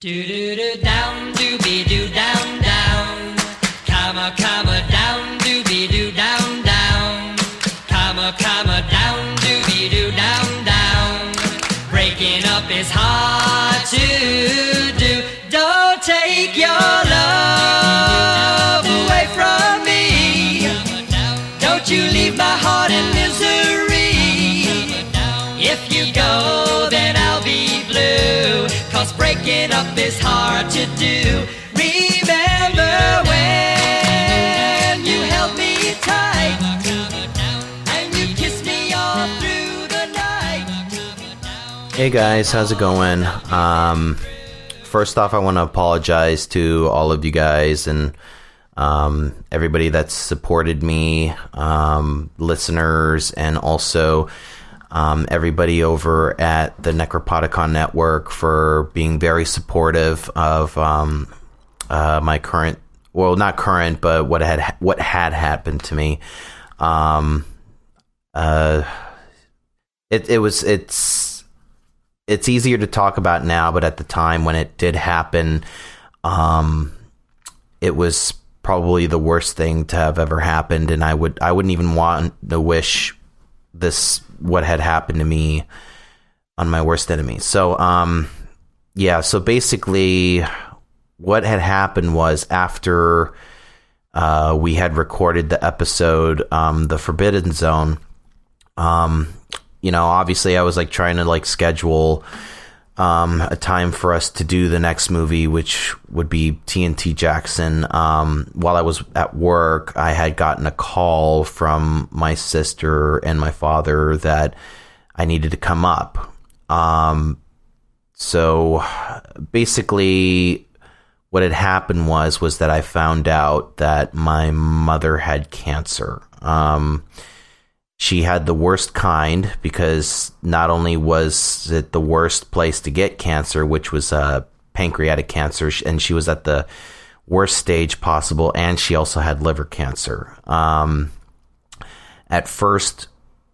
Do do do down, do be do down down, comma comma down, do be do down down, comma comma down, do be do down down. Breaking up is hard to do. Don't take your love away from me. Don't you leave my heart in misery. If you go, Cause breaking up is hard to do. Remember when you held me tight and you kissed me all through the night. Hey guys, how's it going? Um, first off, I want to apologize to all of you guys and um, everybody that's supported me, um, listeners, and also um, everybody over at the Necropodicon Network for being very supportive of um, uh, my current, well, not current, but what had what had happened to me. Um, uh, it it was it's it's easier to talk about now, but at the time when it did happen, um, it was probably the worst thing to have ever happened, and I would I wouldn't even want to wish this what had happened to me on my worst enemy. So, um, yeah. So basically, what had happened was after uh, we had recorded the episode, um, the Forbidden Zone. Um, you know, obviously, I was like trying to like schedule um, a time for us to do the next movie, which would be TNT Jackson. Um, while I was at work, I had gotten a call from my sister and my father that I needed to come up. Um, so basically, what had happened was was that I found out that my mother had cancer. She had the worst kind because not only was it the worst place to get cancer, which was uh, pancreatic cancer, and she was at the worst stage possible, and she also had liver cancer. Um, at first,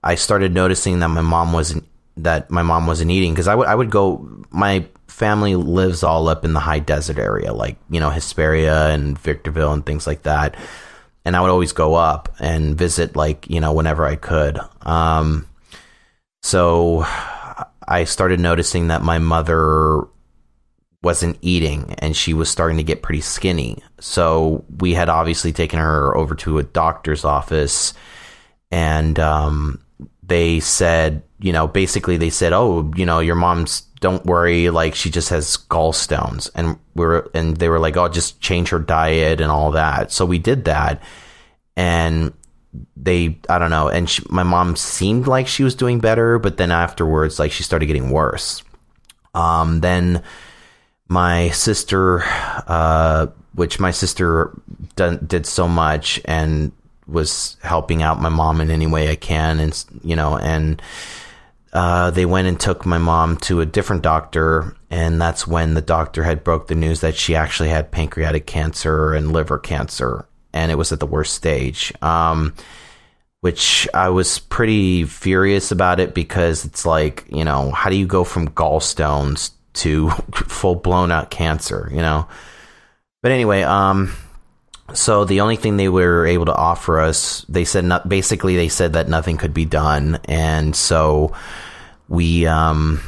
I started noticing that my mom wasn't that my mom wasn't eating because I would I would go. My family lives all up in the high desert area, like you know Hesperia and Victorville and things like that and I would always go up and visit like you know whenever I could. Um, so I started noticing that my mother wasn't eating and she was starting to get pretty skinny. So we had obviously taken her over to a doctor's office and um, they said, you know, basically they said, "Oh, you know, your mom's don't worry, like she just has gallstones." And we are and they were like, "Oh, just change her diet and all that." So we did that. And they I don't know, and she, my mom seemed like she was doing better, but then afterwards like she started getting worse. Um then my sister uh which my sister done, did so much and was helping out my mom in any way I can, and you know, and uh, they went and took my mom to a different doctor, and that's when the doctor had broke the news that she actually had pancreatic cancer and liver cancer, and it was at the worst stage. Um, which I was pretty furious about it because it's like, you know, how do you go from gallstones to full blown out cancer, you know? But anyway, um, so the only thing they were able to offer us, they said not, basically they said that nothing could be done, and so we um,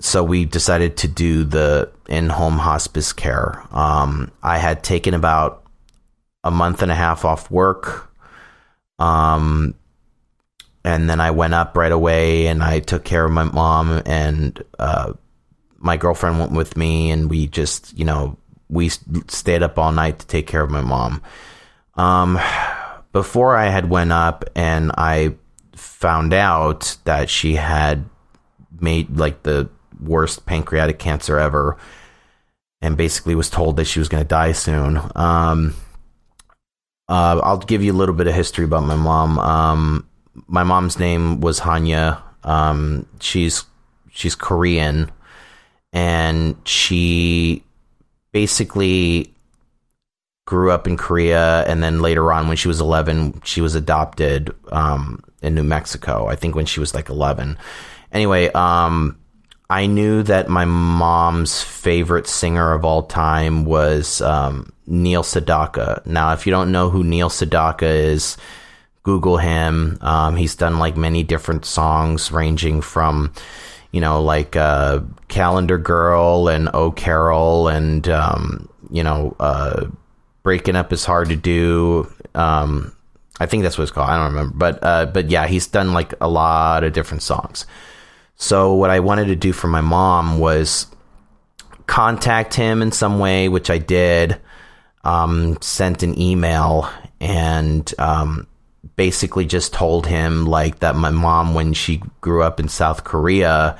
so we decided to do the in-home hospice care. Um, I had taken about a month and a half off work, um, and then I went up right away and I took care of my mom and uh, my girlfriend went with me, and we just you know we stayed up all night to take care of my mom. Um, before I had went up and I found out that she had made like the worst pancreatic cancer ever and basically was told that she was going to die soon. Um, uh, I'll give you a little bit of history about my mom. Um, my mom's name was Hanya. Um, she's she's Korean, and she basically grew up in Korea, and then later on, when she was 11, she was adopted um, in New Mexico. I think when she was like 11. Anyway, um, I knew that my mom's favorite singer of all time was um, Neil Sedaka. Now, if you don't know who Neil Sedaka is, Google him. Um, he's done like many different songs, ranging from, you know, like uh, Calendar Girl and Oh Carol, and um, you know, uh, Breaking Up is Hard to Do. Um, I think that's what it's called. I don't remember, but uh, but yeah, he's done like a lot of different songs. So what I wanted to do for my mom was contact him in some way, which I did. Um, sent an email and um, basically just told him like that my mom, when she grew up in South Korea,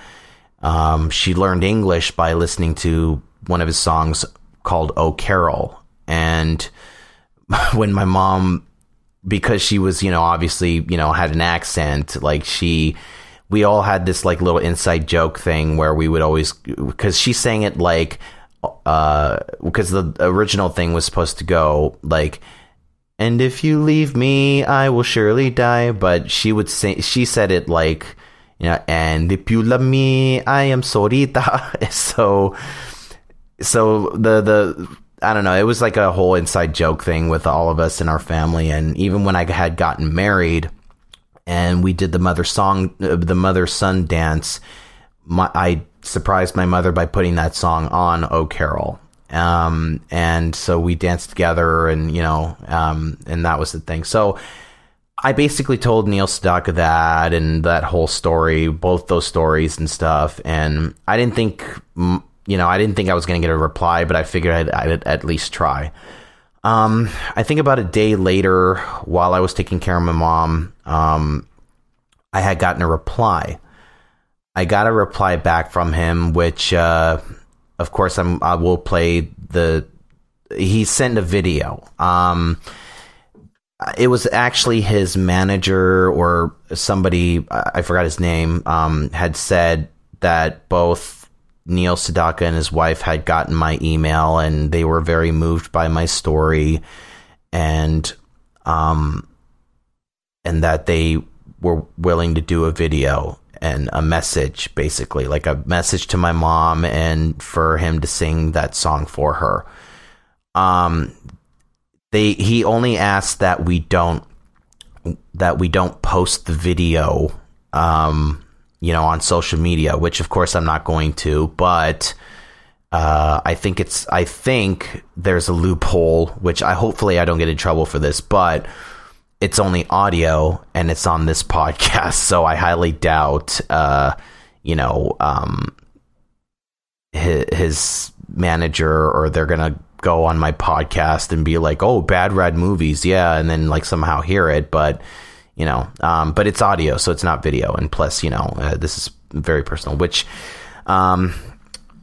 um, she learned English by listening to one of his songs called "Oh Carol," and when my mom, because she was you know obviously you know had an accent, like she we all had this like little inside joke thing where we would always because she sang it like uh because the original thing was supposed to go like and if you leave me i will surely die but she would say she said it like you know and if you love me i am sorita so so the the I don't know. It was like a whole inside joke thing with all of us in our family. And even when I had gotten married, and we did the mother song, uh, the mother son dance. My, I surprised my mother by putting that song on "Oh Carol," um, and so we danced together, and you know, um, and that was the thing. So I basically told Neil Sedaka that and that whole story, both those stories and stuff, and I didn't think, you know, I didn't think I was going to get a reply, but I figured I'd, I'd at least try. Um, I think about a day later, while I was taking care of my mom, um, I had gotten a reply. I got a reply back from him, which, uh, of course, I'm, I will play the. He sent a video. Um, it was actually his manager or somebody I forgot his name um, had said that both Neil Sedaka and his wife had gotten my email and they were very moved by my story and um and that they were willing to do a video and a message basically like a message to my mom and for him to sing that song for her. Um they he only asked that we don't that we don't post the video um you know, on social media, which of course I'm not going to, but uh, I think it's I think there's a loophole, which I hopefully I don't get in trouble for this, but it's only audio and it's on this podcast, so I highly doubt, uh, you know, um, his, manager or they're gonna go on my podcast and be like, "Oh, bad rad movies, yeah," and then like somehow hear it, but you know, um, but it's audio, so it's not video. And plus, you know, uh, this is very personal, which, um,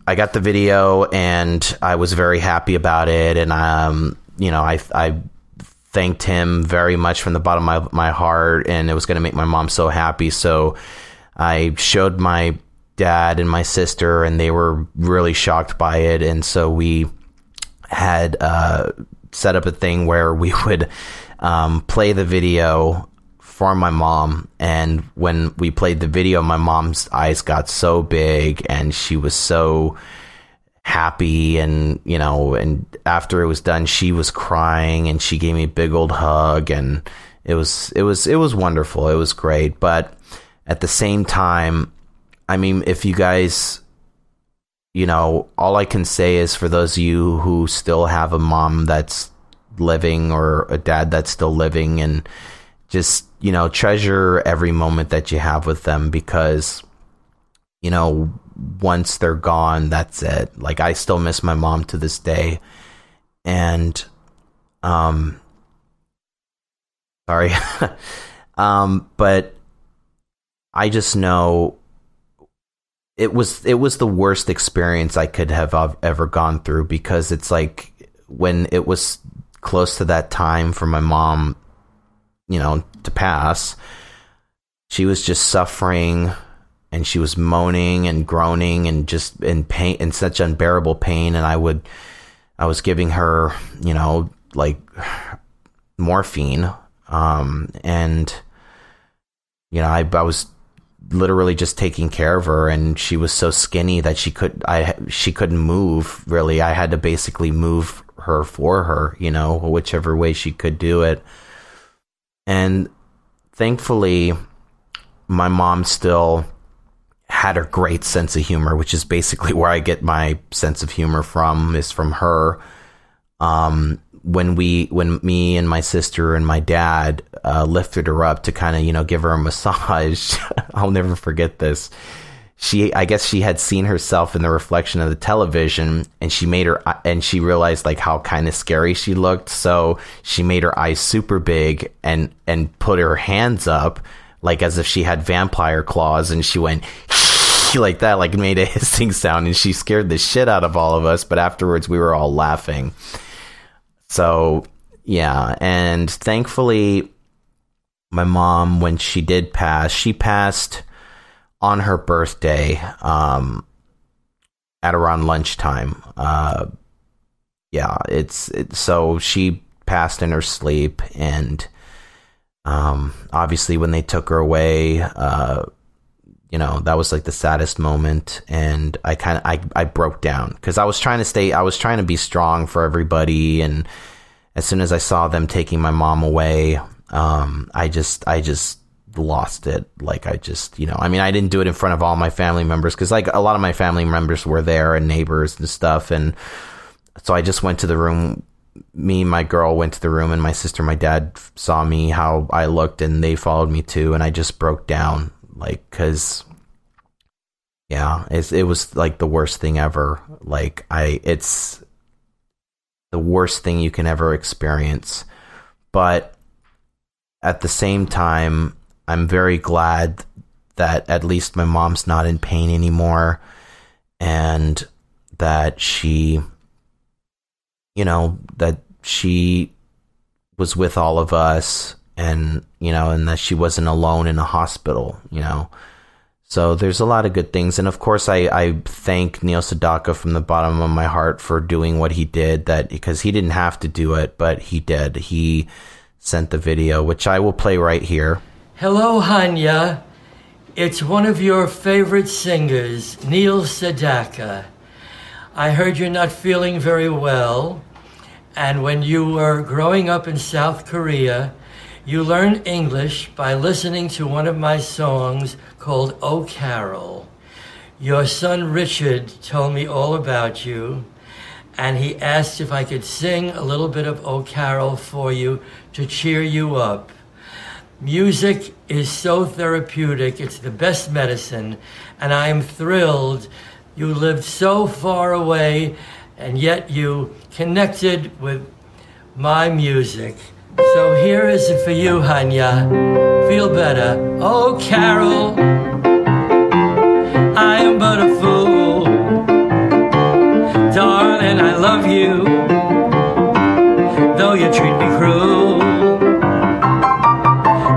I got the video and I was very happy about it. And, um, you know, I, I thanked him very much from the bottom of my, my heart and it was going to make my mom so happy. So I showed my dad and my sister and they were really shocked by it. And so we had, uh, set up a thing where we would, um, play the video for my mom. And when we played the video, my mom's eyes got so big and she was so happy. And, you know, and after it was done, she was crying and she gave me a big old hug. And it was, it was, it was wonderful. It was great. But at the same time, I mean, if you guys, you know, all I can say is for those of you who still have a mom that's living or a dad that's still living and just you know, treasure every moment that you have with them because, you know, once they're gone, that's it. Like I still miss my mom to this day. And, um, sorry. um, but I just know it was, it was the worst experience I could have ever gone through because it's like when it was close to that time for my mom you know, to pass, she was just suffering and she was moaning and groaning and just in pain in such unbearable pain and I would I was giving her, you know, like morphine um and you know, I I was literally just taking care of her and she was so skinny that she could I she couldn't move really. I had to basically move her for her, you know, whichever way she could do it. And thankfully my mom still had a great sense of humor, which is basically where I get my sense of humor from is from her. Um, when we, when me and my sister and my dad uh, lifted her up to kind of, you know, give her a massage, I'll never forget this. She, I guess she had seen herself in the reflection of the television and she made her, and she realized like how kind of scary she looked. So she made her eyes super big and, and put her hands up like as if she had vampire claws and she went like that, like made a hissing sound and she scared the shit out of all of us. But afterwards we were all laughing. So yeah. And thankfully my mom, when she did pass, she passed on her birthday, um, at around lunchtime. Uh, yeah, it's it, so she passed in her sleep and um, obviously, when they took her away, uh, you know that was like the saddest moment, and I kind of I I broke down because I was trying to stay, I was trying to be strong for everybody, and as soon as I saw them taking my mom away, um, I just I just lost it. Like I just, you know, I mean, I didn't do it in front of all my family members because like a lot of my family members were there and neighbors and stuff, and so I just went to the room. Me my girl went to the room and my sister my dad saw me how i looked and they followed me too and i just broke down like because yeah it, it was like the worst thing ever. Like i it's the worst thing you can ever experience. But at the same time i'm very glad that at least my mom's not in pain anymore and that she you know, that she was with all of us and, you know, and that she wasn't alone in a hospital, you know. So there's a lot of good things. And of course, I, I thank Neil Sedaka from the bottom of my heart for doing what he did that because he didn't have to do it, but he did. He sent the video, which I will play right here. Hello, Hanya. It's one of your favorite singers, Neil Sedaka. I heard you're not feeling very well. And when you were growing up in South Korea, you learned English by listening to one of my songs called Oh Carol. Your son Richard told me all about you, and he asked if I could sing a little bit of Oh Carol for you to cheer you up. Music is so therapeutic, it's the best medicine, and I am thrilled you lived so far away, and yet you connected with my music. So here is it for you, Hanya. Feel better. Oh, Carol, I am but a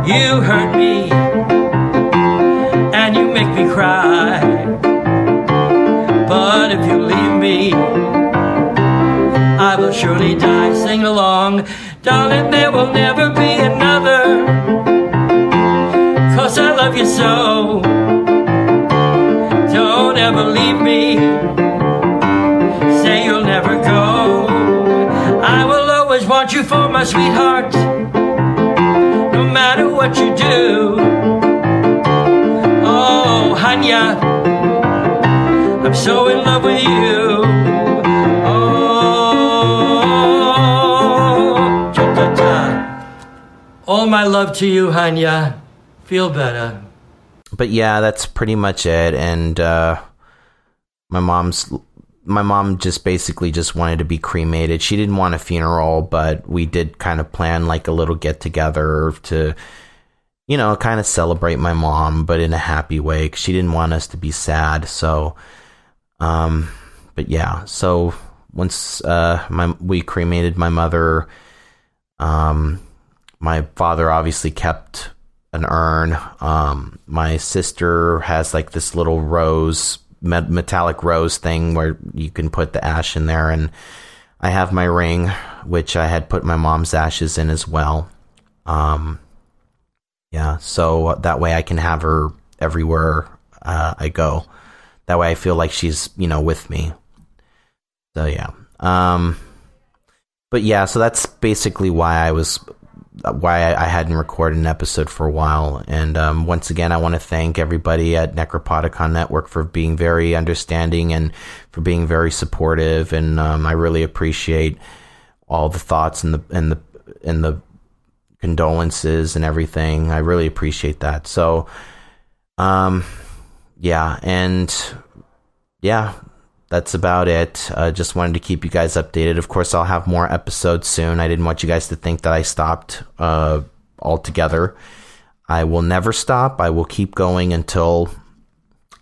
You hurt me, and you make me cry. But if you leave me, I will surely die. Sing along, darling, there will never be another. Cause I love you so. Don't ever leave me. Say you'll never go. I will always want you for my sweetheart. What you do. Oh, Hanya. I'm so in love with you. Oh, cha-cha-cha. all my love to you, Hanya. Feel better. But yeah, that's pretty much it. And uh, my mom's my mom just basically just wanted to be cremated. She didn't want a funeral, but we did kind of plan like a little get together to you know, kind of celebrate my mom, but in a happy way. Cause she didn't want us to be sad. So, um, but yeah, so once uh, my we cremated my mother, um, my father obviously kept an urn. Um, my sister has like this little rose, metallic rose thing where you can put the ash in there, and I have my ring, which I had put my mom's ashes in as well. Um, yeah, so that way I can have her everywhere uh, I go. That way, I feel like she's you know with me. So yeah. Um, but yeah, so that's basically why I was why I hadn't recorded an episode for a while. And um, once again, I want to thank everybody at Necropodicon Network for being very understanding and for being very supportive. And um, I really appreciate all the thoughts and the and the and the condolences and everything. I really appreciate that. So, um, yeah, and yeah, that's about it. Uh, just wanted to keep you guys updated. Of course, I'll have more episodes soon. I didn't want you guys to think that I stopped uh, altogether. I will never stop. I will keep going until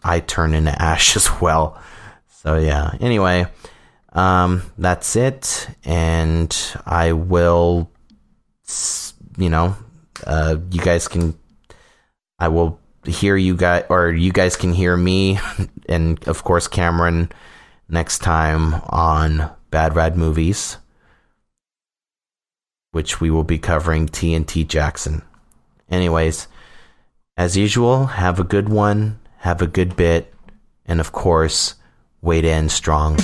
I turn into ash as well. So yeah. Anyway, um, that's it, and I will. You know, uh, you guys can. I will hear you guys, or you guys can hear me, and of course Cameron next time on Bad Rad Movies, which we will be covering TNT Jackson. Anyways, as usual, have a good one, have a good bit, and of course, wait in strong.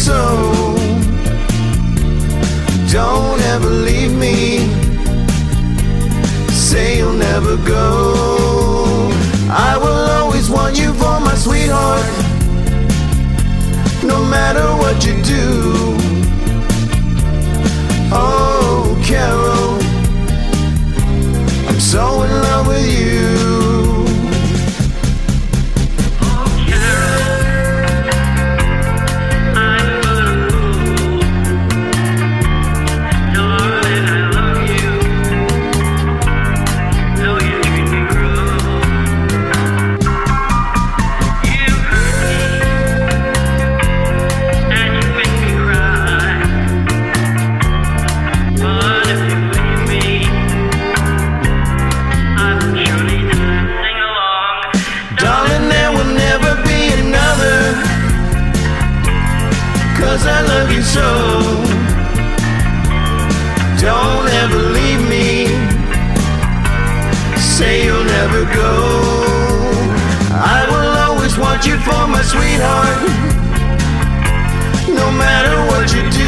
So Don't ever leave me. Say you'll never go. I will always want you for my sweetheart. No matter what you do. Oh, Carol, I'm so in love with you So, Don't ever leave me. Say you'll never go. I will always want you for my sweetheart. No matter what you do.